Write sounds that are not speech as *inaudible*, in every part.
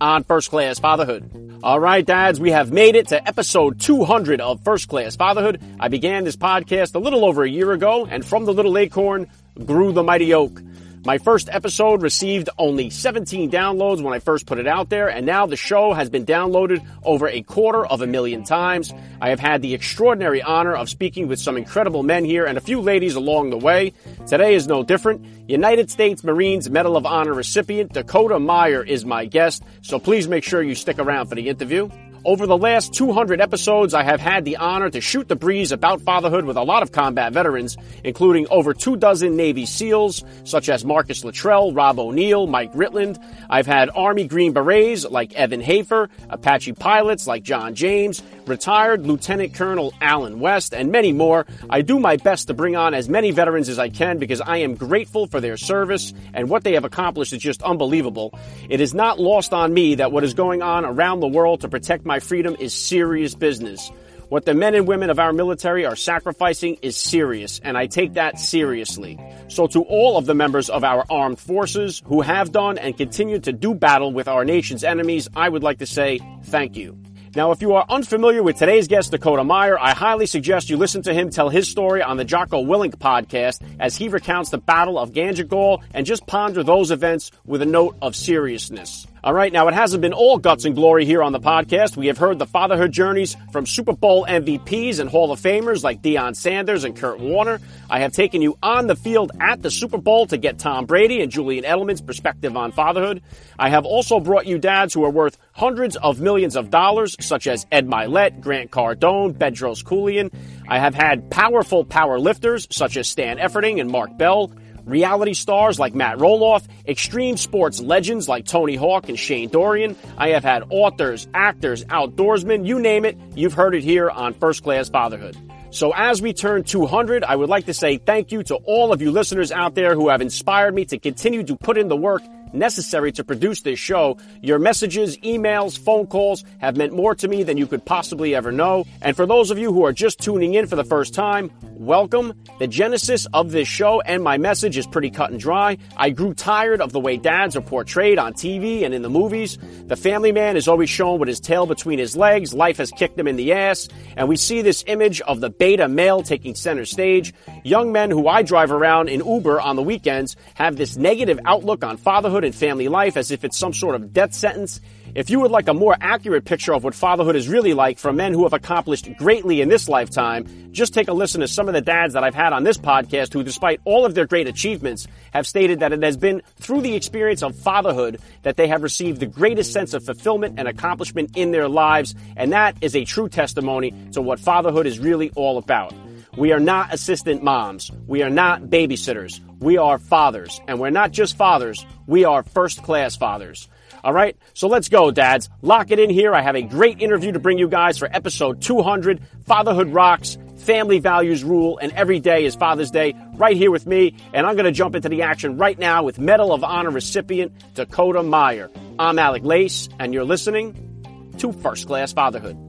on First Class Fatherhood. All right, dads, we have made it to episode 200 of First Class Fatherhood. I began this podcast a little over a year ago, and from the little acorn grew the mighty oak. My first episode received only 17 downloads when I first put it out there, and now the show has been downloaded over a quarter of a million times. I have had the extraordinary honor of speaking with some incredible men here and a few ladies along the way. Today is no different. United States Marines Medal of Honor recipient Dakota Meyer is my guest, so please make sure you stick around for the interview. Over the last 200 episodes, I have had the honor to shoot the breeze about fatherhood with a lot of combat veterans, including over two dozen Navy SEALs, such as Marcus Luttrell, Rob O'Neill, Mike Ritland. I've had Army Green Berets like Evan Hafer, Apache pilots like John James, retired Lieutenant Colonel Allen West, and many more. I do my best to bring on as many veterans as I can because I am grateful for their service and what they have accomplished is just unbelievable. It is not lost on me that what is going on around the world to protect my freedom is serious business. What the men and women of our military are sacrificing is serious, and I take that seriously. So, to all of the members of our armed forces who have done and continue to do battle with our nation's enemies, I would like to say thank you. Now, if you are unfamiliar with today's guest, Dakota Meyer, I highly suggest you listen to him tell his story on the Jocko Willink podcast as he recounts the Battle of Ganjgal and just ponder those events with a note of seriousness. All right, now it hasn't been all guts and glory here on the podcast. We have heard the fatherhood journeys from Super Bowl MVPs and Hall of Famers like Deion Sanders and Kurt Warner. I have taken you on the field at the Super Bowl to get Tom Brady and Julian Edelman's perspective on fatherhood. I have also brought you dads who are worth hundreds of millions of dollars, such as Ed Mylett, Grant Cardone, Bedros Keuilian. I have had powerful power lifters, such as Stan Efferding and Mark Bell reality stars like Matt Roloff, extreme sports legends like Tony Hawk and Shane Dorian. I have had authors, actors, outdoorsmen, you name it, you've heard it here on First Class Fatherhood. So as we turn 200, I would like to say thank you to all of you listeners out there who have inspired me to continue to put in the work necessary to produce this show. Your messages, emails, phone calls have meant more to me than you could possibly ever know. And for those of you who are just tuning in for the first time, welcome. The genesis of this show and my message is pretty cut and dry. I grew tired of the way dads are portrayed on TV and in the movies. The family man is always shown with his tail between his legs. Life has kicked him in the ass. And we see this image of the beta male taking center stage. Young men who I drive around in Uber on the weekends have this negative outlook on fatherhood and family life as if it's some sort of death sentence. If you would like a more accurate picture of what fatherhood is really like for men who have accomplished greatly in this lifetime, just take a listen to some of the dads that I've had on this podcast who, despite all of their great achievements, have stated that it has been through the experience of fatherhood that they have received the greatest sense of fulfillment and accomplishment in their lives. And that is a true testimony to what fatherhood is really all about. We are not assistant moms. We are not babysitters. We are fathers. And we're not just fathers, we are first class fathers. All right, so let's go, dads. Lock it in here. I have a great interview to bring you guys for episode 200 Fatherhood Rocks, Family Values Rule, and Every Day is Father's Day right here with me. And I'm going to jump into the action right now with Medal of Honor recipient Dakota Meyer. I'm Alec Lace, and you're listening to First Class Fatherhood.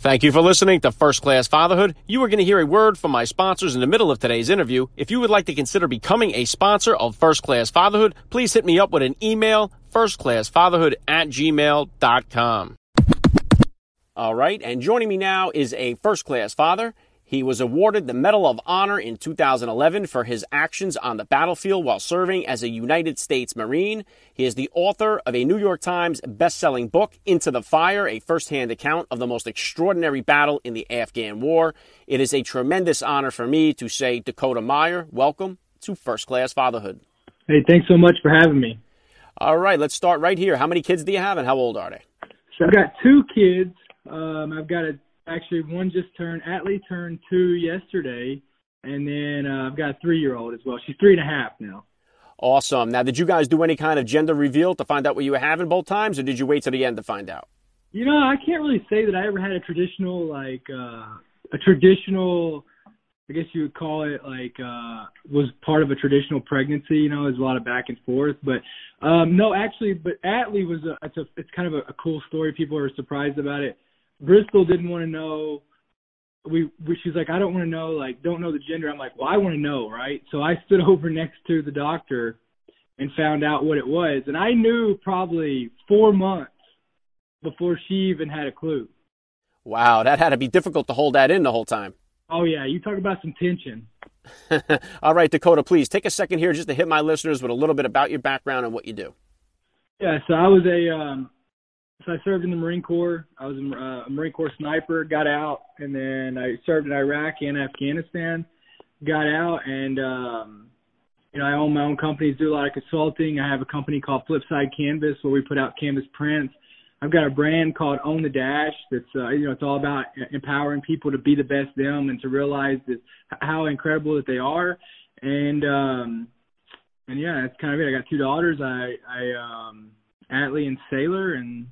Thank you for listening to First Class Fatherhood. You are going to hear a word from my sponsors in the middle of today's interview. If you would like to consider becoming a sponsor of First Class Fatherhood, please hit me up with an email, firstclassfatherhood at gmail.com. All right, and joining me now is a first class father. He was awarded the Medal of Honor in 2011 for his actions on the battlefield while serving as a United States Marine. He is the author of a New York Times best-selling book, Into the Fire, a first-hand account of the most extraordinary battle in the Afghan War. It is a tremendous honor for me to say Dakota Meyer, welcome to First Class Fatherhood. Hey, thanks so much for having me. All right, let's start right here. How many kids do you have and how old are they? So I've got two kids. Um, I've got a actually one just turned Atlee turned two yesterday, and then uh, I've got a three year old as well. She's three and a half now. Awesome. Now, did you guys do any kind of gender reveal to find out what you were having both times, or did you wait till the end to find out? You know, I can't really say that I ever had a traditional like uh a traditional I guess you would call it like uh was part of a traditional pregnancy, you know, there's a lot of back and forth. But um no actually but Atlee was a it's a it's kind of a, a cool story. People are surprised about it. Bristol didn't want to know we, we she's like, I don't want to know, like, don't know the gender. I'm like, well, I want to know, right? So I stood *laughs* over next to the doctor and found out what it was, and I knew probably four months before she even had a clue. Wow, that had to be difficult to hold that in the whole time. Oh yeah, you talk about some tension. *laughs* All right, Dakota, please take a second here just to hit my listeners with a little bit about your background and what you do. Yeah, so I was a um, so I served in the Marine Corps. I was a, uh, Marine Corps sniper. Got out, and then I served in Iraq and Afghanistan. Got out, and um, you know I own my own companies, do a lot of consulting. I have a company called Flipside Canvas where we put out canvas prints. I've got a brand called Own the Dash that's uh, you know it's all about empowering people to be the best them and to realize that how incredible that they are. And um, and yeah, that's kind of it. I got two daughters. I I um, Atlee and Sailor, and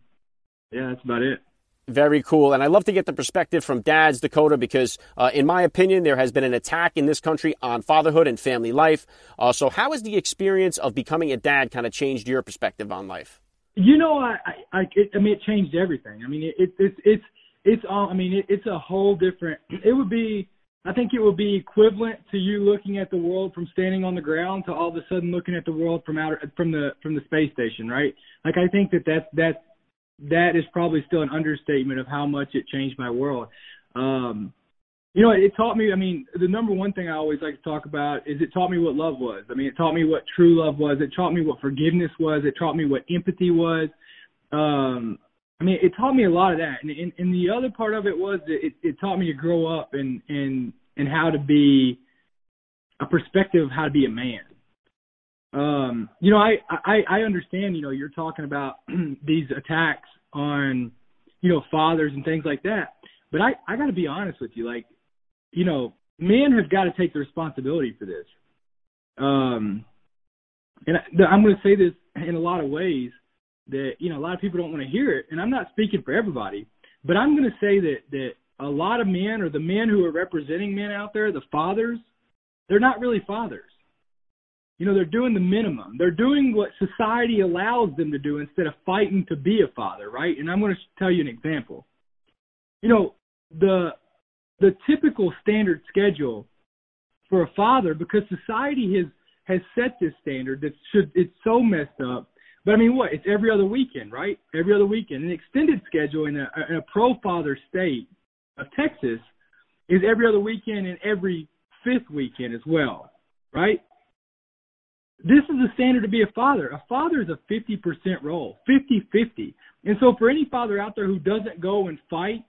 yeah, that's about it. Very cool. And I love to get the perspective from dads, Dakota, because uh, in my opinion, there has been an attack in this country on fatherhood and family life. Uh, so, how has the experience of becoming a dad kind of changed your perspective on life? You know, I, I, it, I mean, it changed everything. I mean, it, it, it's, it's, it's all. I mean, it, it's a whole different. It would be. I think it would be equivalent to you looking at the world from standing on the ground to all of a sudden looking at the world from outer from the from the space station, right? Like I think that that's that's that is probably still an understatement of how much it changed my world. Um, you know, it taught me. I mean, the number one thing I always like to talk about is it taught me what love was. I mean, it taught me what true love was. It taught me what forgiveness was. It taught me what empathy was. Um, I mean, it taught me a lot of that. And, and, and the other part of it was that it, it taught me to grow up and and and how to be a perspective of how to be a man um, you know, I, I I understand. You know, you're talking about *clears throat* these attacks on, you know, fathers and things like that. But I I got to be honest with you. Like, you know, men have got to take the responsibility for this. Um, and I, I'm going to say this in a lot of ways that you know a lot of people don't want to hear it, and I'm not speaking for everybody, but I'm going to say that that a lot of men or the men who are representing men out there, the fathers, they're not really fathers you know, they're doing the minimum. They're doing what society allows them to do instead of fighting to be a father, right? And I'm going to tell you an example. You know, the the typical standard schedule for a father because society has has set this standard that should it's so messed up. But I mean, what? It's every other weekend, right? Every other weekend. An extended schedule in a, in a pro father state of Texas is every other weekend and every fifth weekend as well, right? This is the standard to be a father. A father is a 50% role, 50-50. And so for any father out there who doesn't go and fight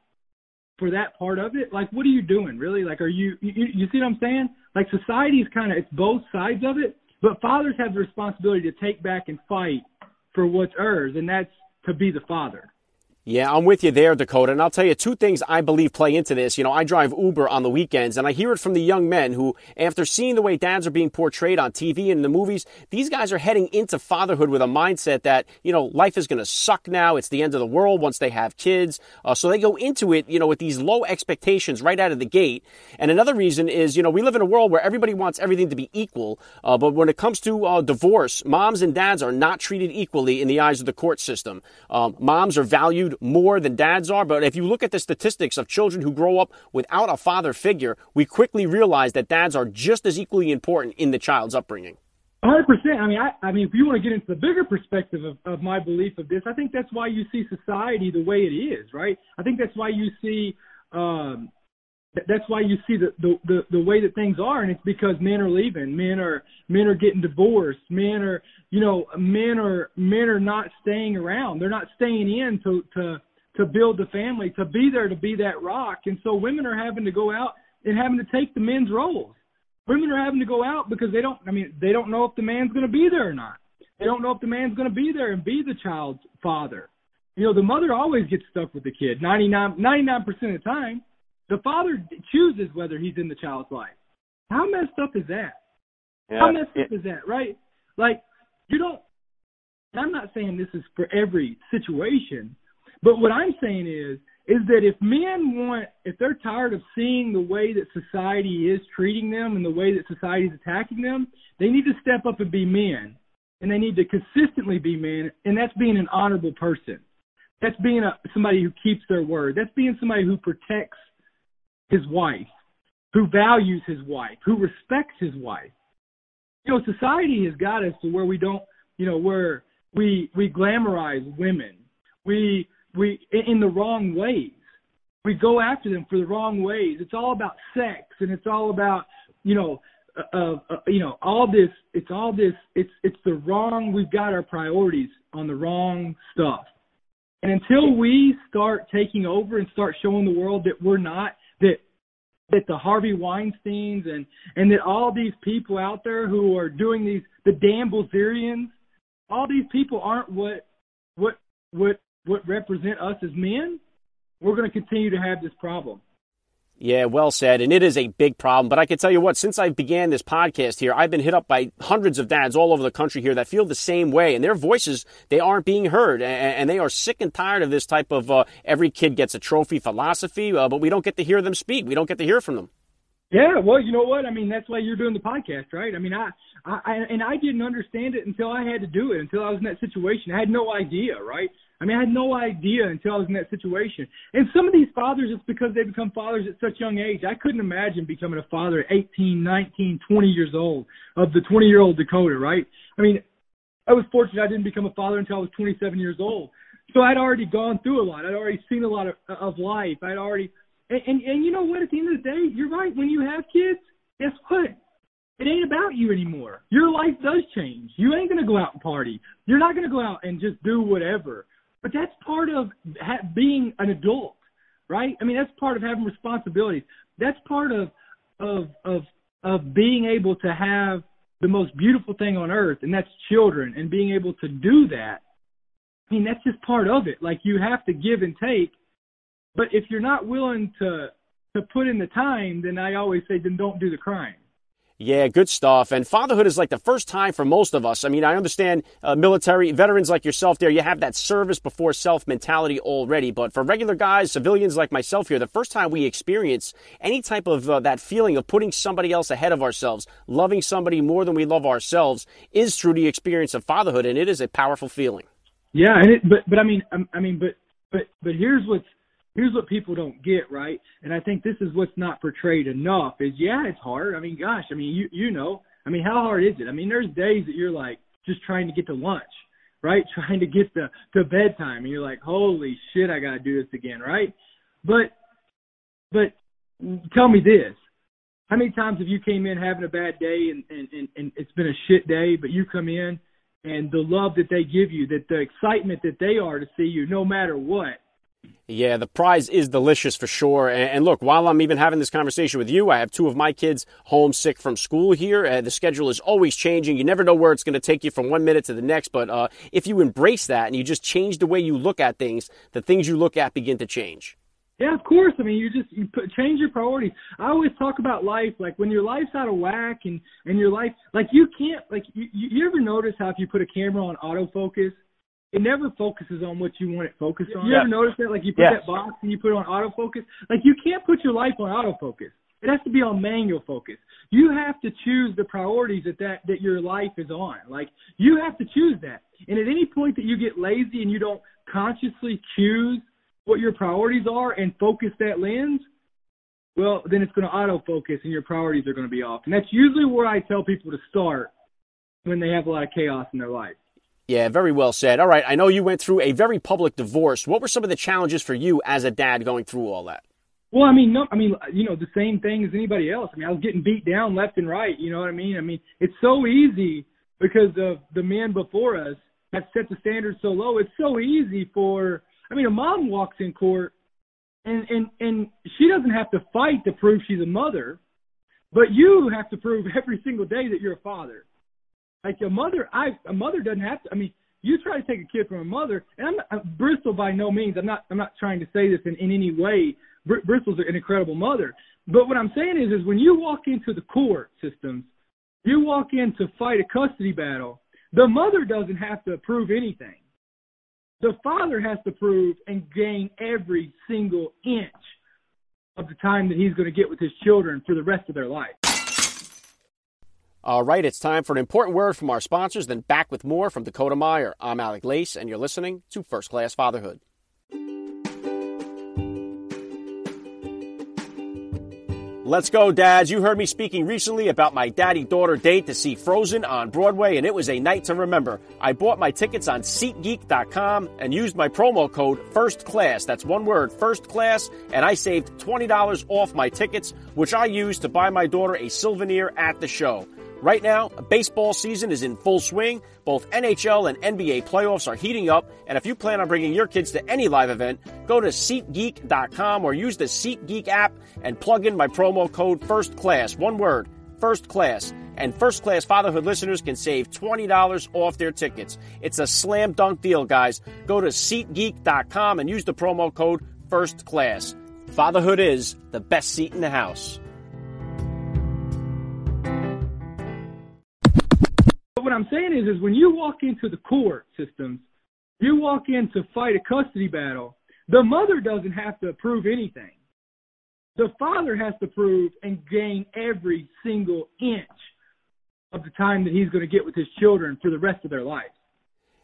for that part of it, like what are you doing really? Like are you you, you see what I'm saying? Like society is kind of it's both sides of it, but fathers have the responsibility to take back and fight for what's ours, and that's to be the father. Yeah, I'm with you there, Dakota. And I'll tell you two things I believe play into this. You know, I drive Uber on the weekends and I hear it from the young men who, after seeing the way dads are being portrayed on TV and in the movies, these guys are heading into fatherhood with a mindset that, you know, life is going to suck now. It's the end of the world once they have kids. Uh, so they go into it, you know, with these low expectations right out of the gate. And another reason is, you know, we live in a world where everybody wants everything to be equal. Uh, but when it comes to uh, divorce, moms and dads are not treated equally in the eyes of the court system. Um, moms are valued more than dads are. But if you look at the statistics of children who grow up without a father figure, we quickly realize that dads are just as equally important in the child's upbringing. 100%. I mean, I, I mean, if you want to get into the bigger perspective of, of my belief of this, I think that's why you see society the way it is, right? I think that's why you see um, that's why you see the, the the the way that things are and it's because men are leaving. Men are men are getting divorced. Men are you know men are men are not staying around. They're not staying in to to to build the family to be there to be that rock. And so women are having to go out and having to take the men's roles. Women are having to go out because they don't i mean they don't know if the man's going to be there or not. They don't know if the man's going to be there and be the child's father. You know the mother always gets stuck with the kid 99 99% of the time the father chooses whether he's in the child's life. How messed up is that? Yeah, How messed up is that, right? Like you don't. I'm not saying this is for every situation, but what I'm saying is is that if men want, if they're tired of seeing the way that society is treating them and the way that society is attacking them, they need to step up and be men. And they need to consistently be men, and that's being an honorable person. That's being a, somebody who keeps their word. That's being somebody who protects his wife, who values his wife, who respects his wife. You know, society has got us to where we don't, you know, where we we glamorize women. We we in the wrong ways. We go after them for the wrong ways. It's all about sex, and it's all about you know, uh, uh, uh, you know, all this. It's all this. It's it's the wrong. We've got our priorities on the wrong stuff. And until we start taking over and start showing the world that we're not that that the Harvey Weinstein's and and that all these people out there who are doing these the Dan Bilzerians, all these people aren't what what what what represent us as men, we're going to continue to have this problem. Yeah, well said. And it is a big problem. But I can tell you what, since I began this podcast here, I've been hit up by hundreds of dads all over the country here that feel the same way. And their voices, they aren't being heard. And, they are sick and tired of this type of uh, every kid gets a trophy philosophy, uh, but we don't get to hear them speak. We don't get to hear from them. Yeah, well, you know what? I mean, that's why you're doing the podcast, right? I mean, I, I, and I didn't understand it until I had to do it, until I was in that situation. I had no idea, right? I mean, I had no idea until I was in that situation. And some of these fathers, it's because they become fathers at such young age. I couldn't imagine becoming a father at 18, 19, 20 years old of the 20 year old Dakota, right? I mean, I was fortunate I didn't become a father until I was 27 years old. So I'd already gone through a lot. I'd already seen a lot of, of life. I'd already, and, and, and you know what? At the end of the day, you're right. When you have kids, guess what? it ain't about you anymore. Your life does change. You ain't to go out and party. You're not to go out and just do whatever. But that's part of ha- being an adult, right? I mean, that's part of having responsibilities. That's part of of of of being able to have the most beautiful thing on earth, and that's children, and being able to do that. I mean, that's just part of it. Like you have to give and take. But if you're not willing to to put in the time, then I always say, then don't do the crime. Yeah, good stuff. And fatherhood is like the first time for most of us. I mean, I understand uh, military veterans like yourself there, you have that service before self mentality already. But for regular guys, civilians like myself here, the first time we experience any type of uh, that feeling of putting somebody else ahead of ourselves, loving somebody more than we love ourselves, is through the experience of fatherhood. And it is a powerful feeling. Yeah, and it, but but I mean um, I mean but but but here's what's here's what people don't get right? And i think this is what's not portrayed enough is yeah it's hard. I mean gosh i mean you you know i mean how hard is it? I mean there's days that you're like just trying to get to lunch right? *laughs* Trying to get to to bedtime and you're like holy shit i got to do this again right? But but tell me this. How many times have you came in having a bad day and and and, and it's been a shit day but you come in and the love that they give you that the excitement that they are to see you no matter what yeah, the prize is delicious for sure. And, look, while I'm even having this conversation with you, I have two of my kids homesick from school here. Uh, the schedule is always changing. You never know where it's going to take you from one minute to the next. But uh, if you embrace that and you just change the way you look at things, the things you look at begin to change. Yeah, of course. I mean, you just you put, change your priorities. I always talk about life like when your life's out of whack and and your life like you can't like you, you ever notice how if you put a camera on autofocus it never focuses on what you want it focused on. You ever notice that? Like you put yes. that box and you put it on autofocus. Like you can't put your life on autofocus. It has to be on manual focus. You have to choose the priorities that that that your life is on. Like you have to choose that. And at any point that you get lazy and you don't consciously choose what your priorities are and focus that lens, well, then it's going to autofocus and your priorities are going to be off. And that's usually where I tell people to start when they have a lot of chaos in their life. Yeah, very well said. All right, I know you went through a very public divorce. What were some of the challenges for you as a dad going through all that? Well, I mean, no, I mean, you know, the same thing as anybody else. I mean, I was getting beat down left and right. You know what I mean? I mean, it's so easy because of the men before us have set the standards so low. It's so easy for, I mean, a mom walks in court and and and she doesn't have to fight to prove she's a mother, but you have to prove *laughs* every single day that you're a father. Like a mother, I a mother doesn't have to. I mean, you try to take a kid from a mother, and I'm, I'm Bristol by no means. I'm not. I'm not trying to say this in, in any way. Br- Bristol's an incredible mother, but what I'm saying is, is when you walk into the court systems, you walk in to fight a custody battle. The mother doesn't have to prove anything. The father has to prove and gain every single inch of the time that he's going to get with his children for the rest of their life. All right, it's time for an important word from our sponsors, then back with more from Dakota Meyer. I'm Alec Lace, and you're listening to First Class Fatherhood. Let's go, dads. You heard me speaking recently about my daddy daughter date to see Frozen on Broadway, and it was a night to remember. I bought my tickets on SeatGeek.com and used my promo code First Class. That's one word, First Class, and I saved $20 off my tickets, which I used to buy my daughter a souvenir at the show. Right now, baseball season is in full swing. Both NHL and NBA playoffs are heating up, and if you plan on bringing your kids to any live event, go to SeatGeek.com or use the SeatGeek app and plug in my promo code First Class. One word, First Class. And First Class Fatherhood listeners can save $20 off their tickets. It's a slam dunk deal, guys. Go to SeatGeek.com and use the promo code First Class. Fatherhood is the best seat in the house. What I'm saying is, is when you walk into the court systems, you walk in to fight a custody battle. The mother doesn't have to prove anything. The father has to prove and gain every single inch of the time that he's going to get with his children for the rest of their life.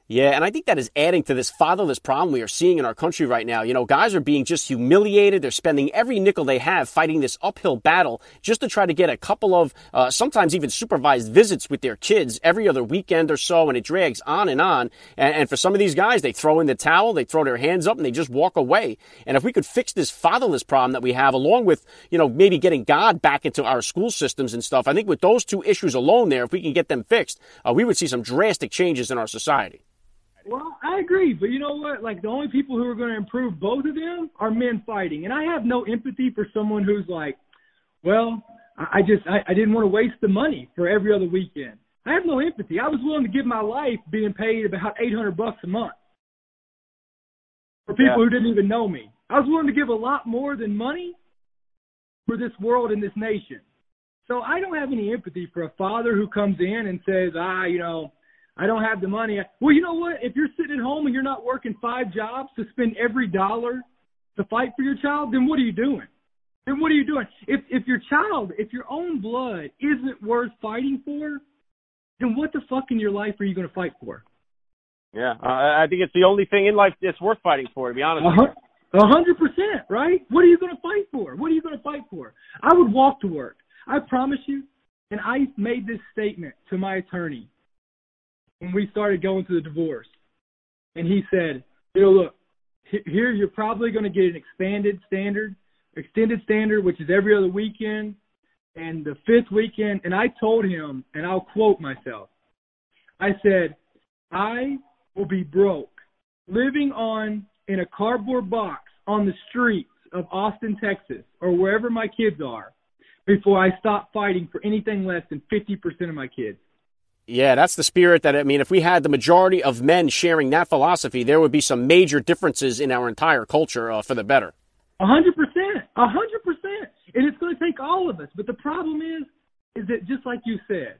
Yeah, and I think that is adding to this fatherless problem we are seeing in our country right now. You know, guys are being just humiliated. They're spending every nickel they have fighting this uphill battle just to try to get a couple of, uh, sometimes even supervised visits with their kids every other weekend or so, and it drags on and on. And, and for some of these guys, they throw in the towel, they throw their hands up, and they just walk away. And if we could fix this fatherless problem that we have, along with, you know, maybe getting God back into our school systems and stuff, I think with those two issues alone there, if we can get them fixed, uh, we would see some drastic changes in our society. Well, I agree, but you know what? Like the only people who are going to improve both of them are men fighting, and I have no empathy for someone who's like, well, I just I, I didn't want to waste the money for every other weekend. I have no empathy. I was willing to give my life being paid about eight hundred bucks a month for people yeah. who didn't even know me. I was willing to give a lot more than money for this world and this nation. So I don't have any empathy for a father who comes in and says, ah, you know, I don't have the money. Well, you know what? If you're sitting at home and you're not working five jobs to spend every dollar to fight for your child, then what are you doing? Then what are you doing? If if your child, if your own blood isn't worth fighting for, then what the fuck in your life are you going to fight for? Yeah, uh, I think it's the only thing in life that's worth fighting for. To be honest, a hundred percent, right? What are you going to fight for? What are you going to fight for? I would walk to work. I promise you. And I made this statement to my attorney when we started going through the divorce. And he said, you know, look, here you're probably going to get an expanded standard, extended standard, which is every other weekend, and the fifth weekend. And I told him, and I'll quote myself, I said, I will be broke, living on in a cardboard box on the streets of Austin, Texas, or wherever my kids are, before I stop fighting for anything less than 50% of my kids. Yeah, that's the spirit that, I mean, if we had the majority of men sharing that philosophy, there would be some major differences in our entire culture uh, for the better. A hundred percent. A hundred percent. And it's going to take all of us. But the problem is, is that just like you said,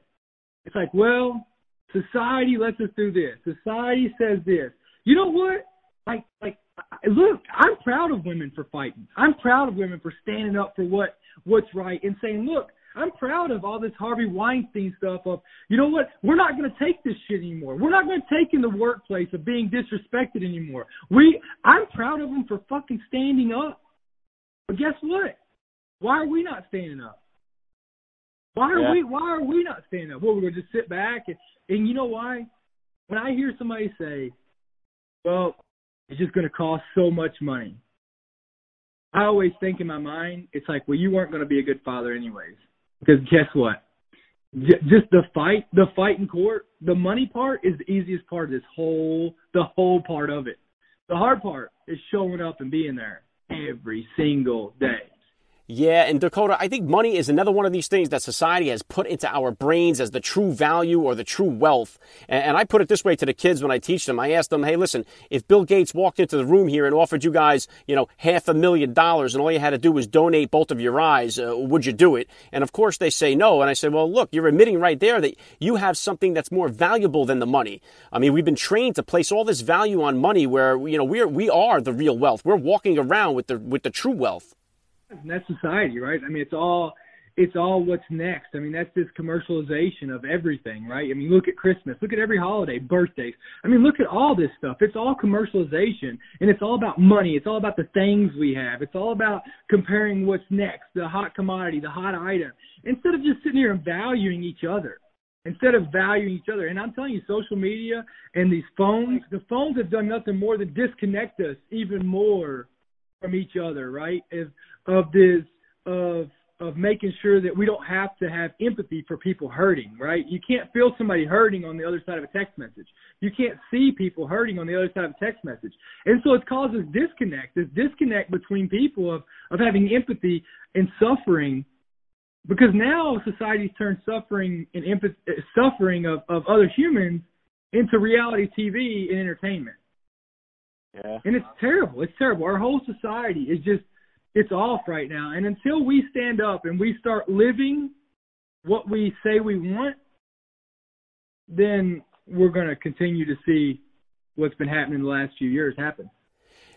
it's like, well, society lets us do this. Society says this. You know what? Like, like, look, I'm proud of women for fighting. I'm proud of women for standing up for what what's right and saying, look, I'm proud of all this Harvey Weinstein stuff of, you know what, we're not going to take this shit anymore. We're not going to take in the workplace of being disrespected anymore. We, I'm proud of them for fucking standing up. But guess what? Why are we not standing up? Why are yeah. we, why are we not standing up? Well, we're going to just sit back and, and you know why? When I hear somebody say, well, it's just going to cost so much money. I always think in my mind, it's like, well, you weren't going to be a good father anyways. Because guess what? Just the fight, the fight in court, the money part is the easiest part of this whole, the whole part of it. The hard part is showing up and being there every single day. Yeah, and Dakota, I think money is another one of these things that society has put into our brains as the true value or the true wealth. And, I put it this way to the kids when I teach them. I ask them, hey, listen, if Bill Gates walked into the room here and offered you guys, you know, half a million dollars and all you had to do was donate both of your eyes, uh, would you do it? And of course they say no. And I say, well, look, you're admitting right there that you have something that's more valuable than the money. I mean, we've been trained to place all this value on money where, you know, we're, we are the real wealth. We're walking around with the, with the true wealth. And that's society, right? I mean, it's all it's all what's next. I mean, that's this commercialization of everything, right? I mean, look at Christmas, look at every holiday, birthdays. I mean, look at all this stuff. It's all commercialization, and it's all about money. It's all about the things we have. It's all about comparing what's next, the hot commodity, the hot item, instead of just sitting here and valuing each other. Instead of valuing each other, and I'm telling you, social media and these phones, the phones have done nothing more than disconnect us even more from each other, right? Of of this of of making sure that we don't have to have empathy for people hurting, right? You can't feel somebody hurting on the other side of a text message. You can't see people hurting on the other side of a text message. And so it causes disconnect, this disconnect between people of, of having empathy and suffering because now society's turned suffering and empathy, suffering of, of other humans into reality TV and entertainment. Yeah. And it's terrible. It's terrible. Our whole society is just it's off right now. And until we stand up and we start living what we say we want, then we're going to continue to see what's been happening in the last few years happen.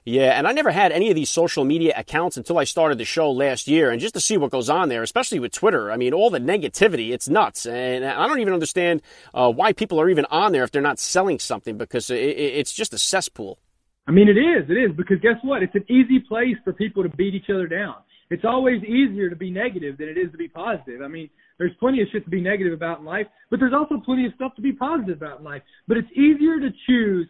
Yeah, and I never had any of these social media accounts until I started the show last year. And just to see what goes on there, especially with Twitter, I mean, all the negativity, it's nuts. And I don't even understand uh, why people are even on there if they're not selling something because it, it's just a cesspool. I mean, it is. It is because guess what? It's an easy place for people to beat each other down. It's always easier to be negative than it is to be positive. I mean, there's plenty of shit to be negative about in life, but there's also plenty of stuff to be positive about in life. But it's easier to choose.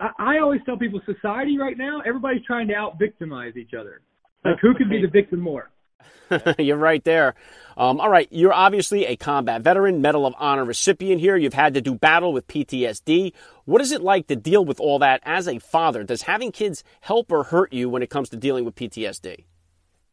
I, I always tell people, society right now, everybody's trying to out victimize each other. Like, who can be the victim more? *laughs* You're right there. Um, all right, you're obviously a combat veteran, Medal of Honor recipient here. You've had to do battle with PTSD. What is it like to deal with all that as a father? Does having kids help or hurt you when it comes to dealing with PTSD?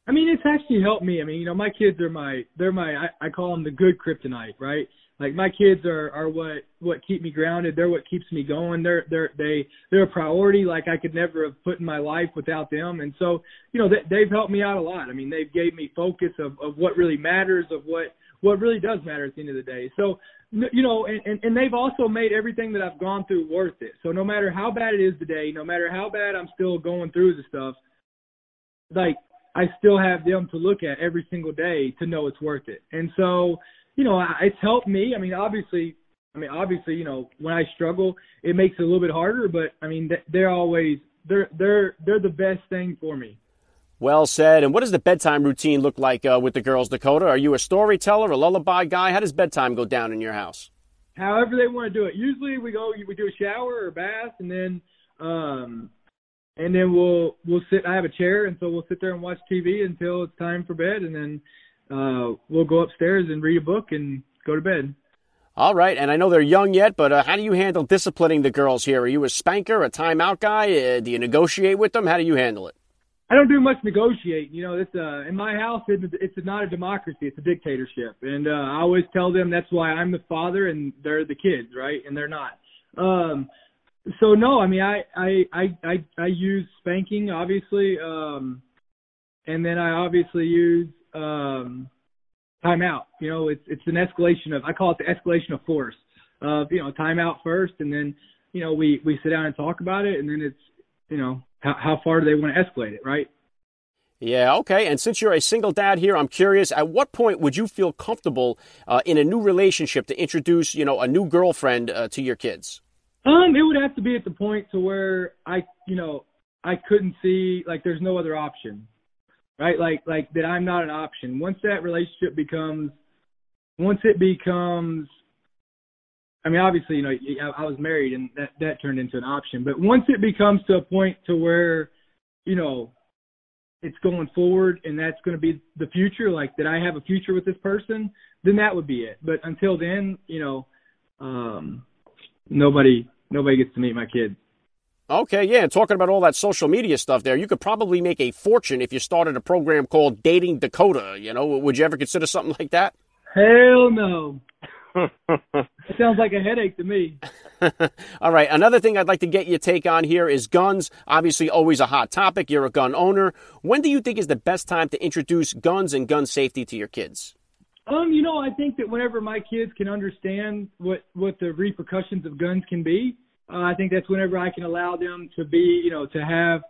I mean, it's actually helped me. I mean, you know, my kids are my, they're my, I, I call them the good kryptonite, right? Like my kids are are what what keep me grounded. They're what keeps me going. They're they're they they're a priority like i could never have put in my life without them. And so you know they, they've helped me out a lot. I mean they've gave me focus of of what really matters of what what really does matter at the end of the day. So you know and, and and they've also made everything that i've gone through worth it. So no matter how bad it is today no matter how bad i'm still going through the stuff like i still have them to look at every single day to know it's worth it. And so you know, it's helped me. I mean, obviously, I mean, obviously, you know, when I struggle, it makes it a little bit harder. But I mean, they're always they're they're they're the best thing for me. Well said. And what does the bedtime routine look like uh, with the girls, Dakota? Are you a storyteller, a lullaby guy? How does bedtime go down in your house? However they want to do it. Usually we go, we do a shower or a bath, and then, um, and then we'll we'll sit. I have a chair, and so we'll sit there and watch TV until it's time for bed, and then uh, we'll go upstairs and read a book and go to bed. All right, and I know they're young yet, but uh, how do you handle disciplining the girls here? Are you a spanker, a timeout guy? Uh, do you negotiate with them? How do you handle it? I don't do much negotiating. You know, it's uh, in my house. It's, it's not a democracy; it's a dictatorship. And uh, I always tell them that's why I'm the father and they're the kids, right? And they're not. Um, so no, I mean, I I I I, I use spanking, obviously, um, and then I obviously use um, timeout. You know, it's it's an escalation of I call it the escalation of force. Of you know, timeout first, and then you know we we sit down and talk about it, and then it's you know how how far do they want to escalate it, right? Yeah, okay. And since you're a single dad here, I'm curious, at what point would you feel comfortable uh, in a new relationship to introduce, you know, a new girlfriend uh, to your kids? Um, it would have to be at the point to where I, you know, I couldn't see like there's no other option right? Like like that I'm not an option. Once that relationship becomes, once it becomes, I mean, obviously, you know, I, I was married and that that turned into an option. But once it becomes to a point to where, you know, it's going forward and that's going to be the future, like that I have a future with this person, then that would be it. But until then, you know, um, nobody nobody gets to meet my kids. Okay, yeah, and talking about all that social media stuff there, you could probably make a fortune if you started a program called Dating Dakota. You know, would you ever consider something like that? Hell no. *laughs* it sounds like a headache to me. *laughs* All right. Another thing I'd like to get your take on here is guns. Obviously, always a hot topic. You're a gun owner. When do you think is the best time to introduce guns and gun safety to your kids? Um, you know, I think that whenever my kids can understand what what the repercussions of guns can be, uh, I think that's whenever I can allow them to be, you know, to have,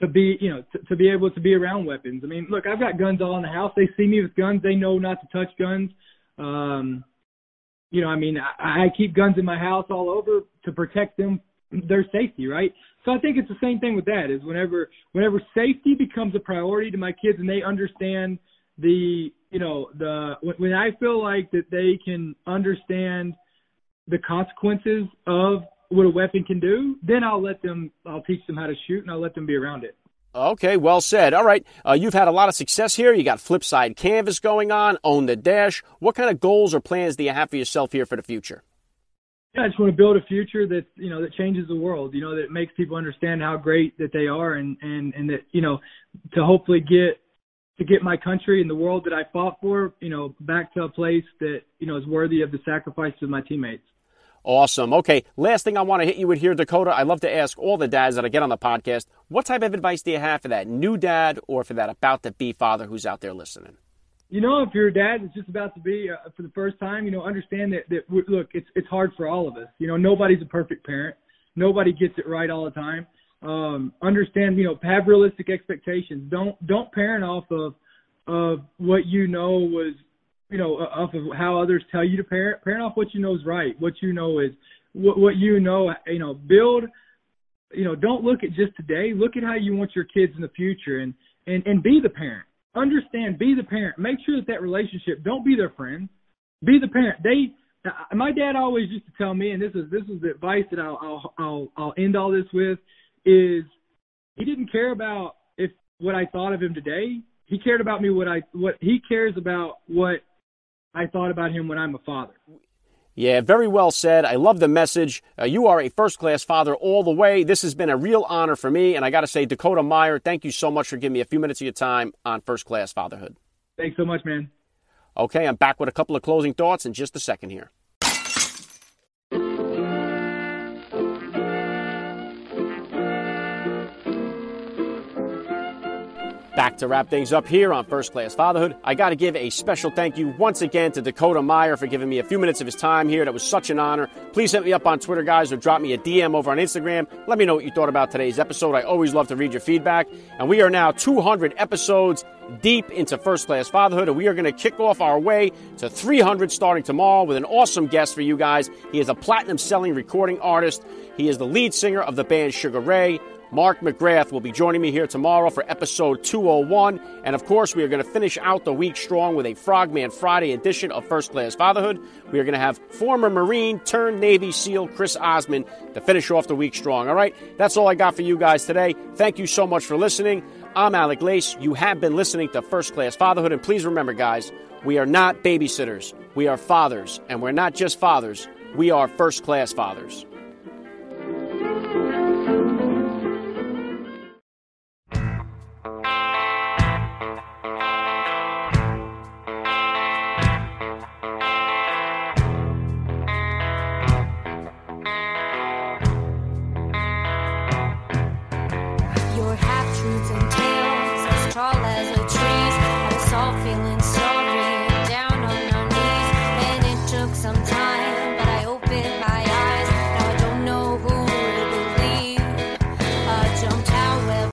to be, you know, to, to be able to be around weapons. I mean, look, I've got guns all in the house. They see me with guns. They know not to touch guns. Um, you know, I mean, I, I keep guns in my house all over to protect them, their safety, right? So I think it's the same thing with that. Is whenever, whenever safety becomes a priority to my kids and they understand the, you know, the when, when I feel like that they can understand the consequences of what a weapon can do, then I'll let them, I'll teach them how to shoot and I'll let them be around it. Okay, well said. All right, uh, you've had a lot of success here. You got Flipside Canvas going on, Own the Dash. What kind of goals or plans do you have for yourself here for the future? Yeah, I just want to build a future that you know that changes the world. You know that makes people understand how great that they are, and and and that you know to hopefully get to get my country and the world that I fought for, you know, back to a place that you know is worthy of the sacrifices of my teammates. Awesome. Okay, last thing I want to hit you with here, Dakota. I love to ask all the dads that I get on the podcast, what type of advice do you have for that new dad or for that about to be father who's out there listening? You know, if you're a dad that's just about to be uh, for the first time, you know, understand that that look, it's it's hard for all of us. You know, nobody's a perfect parent. Nobody gets it right all the time. Um, understand, you know, have realistic expectations. Don't don't parent off of of what you know was you know, uh, off of how others tell you to parent. Parent off what you know is right. What you know is what what you know. You know, build. You know, don't look at just today. Look at how you want your kids in the future, and and and be the parent. Understand. Be the parent. Make sure that that relationship. Don't be their friend. Be the parent. They. Uh, my dad always used to tell me, and this is this is the advice that I'll I'll I'll, I'll end all this with, is he didn't care about if what I thought of him today. He cared about me what I what he cares about what I thought about him when I'm a father. Yeah, very well said. I love the message. Uh, you are a first class father all the way. This has been a real honor for me. And I got to say, Dakota Meyer, thank you so much for giving me a few minutes of your time on first class fatherhood. Thanks so much, man. Okay, I'm back with a couple of closing thoughts in just a second here. To wrap things up here on First Class Fatherhood. I got to give a special thank you once again to Dakota Meyer for giving me a few minutes of his time here. That was such an honor. Please hit me up on Twitter, guys, or drop me a DM over on Instagram. Let me know what you thought about today's episode. I always love to read your feedback. And we are now 200 episodes deep into First Class Fatherhood, and we are going to kick off our way to 300 starting tomorrow with an awesome guest for you guys. He is a platinum selling recording artist. He is the lead singer of the band Sugar Ray. Mark McGrath will be joining me here tomorrow for episode 201. And of course, we are going to finish out the week strong with a Frogman Friday edition of First Class Fatherhood. We are going to have former Marine turned Navy SEAL Chris Osman to finish off the week strong. All right, that's all I got for you guys today. Thank you so much for listening. I'm Alec Lace. You have been listening to First Class Fatherhood. And please remember, guys, we are not babysitters, we are fathers. And we're not just fathers, we are first class fathers.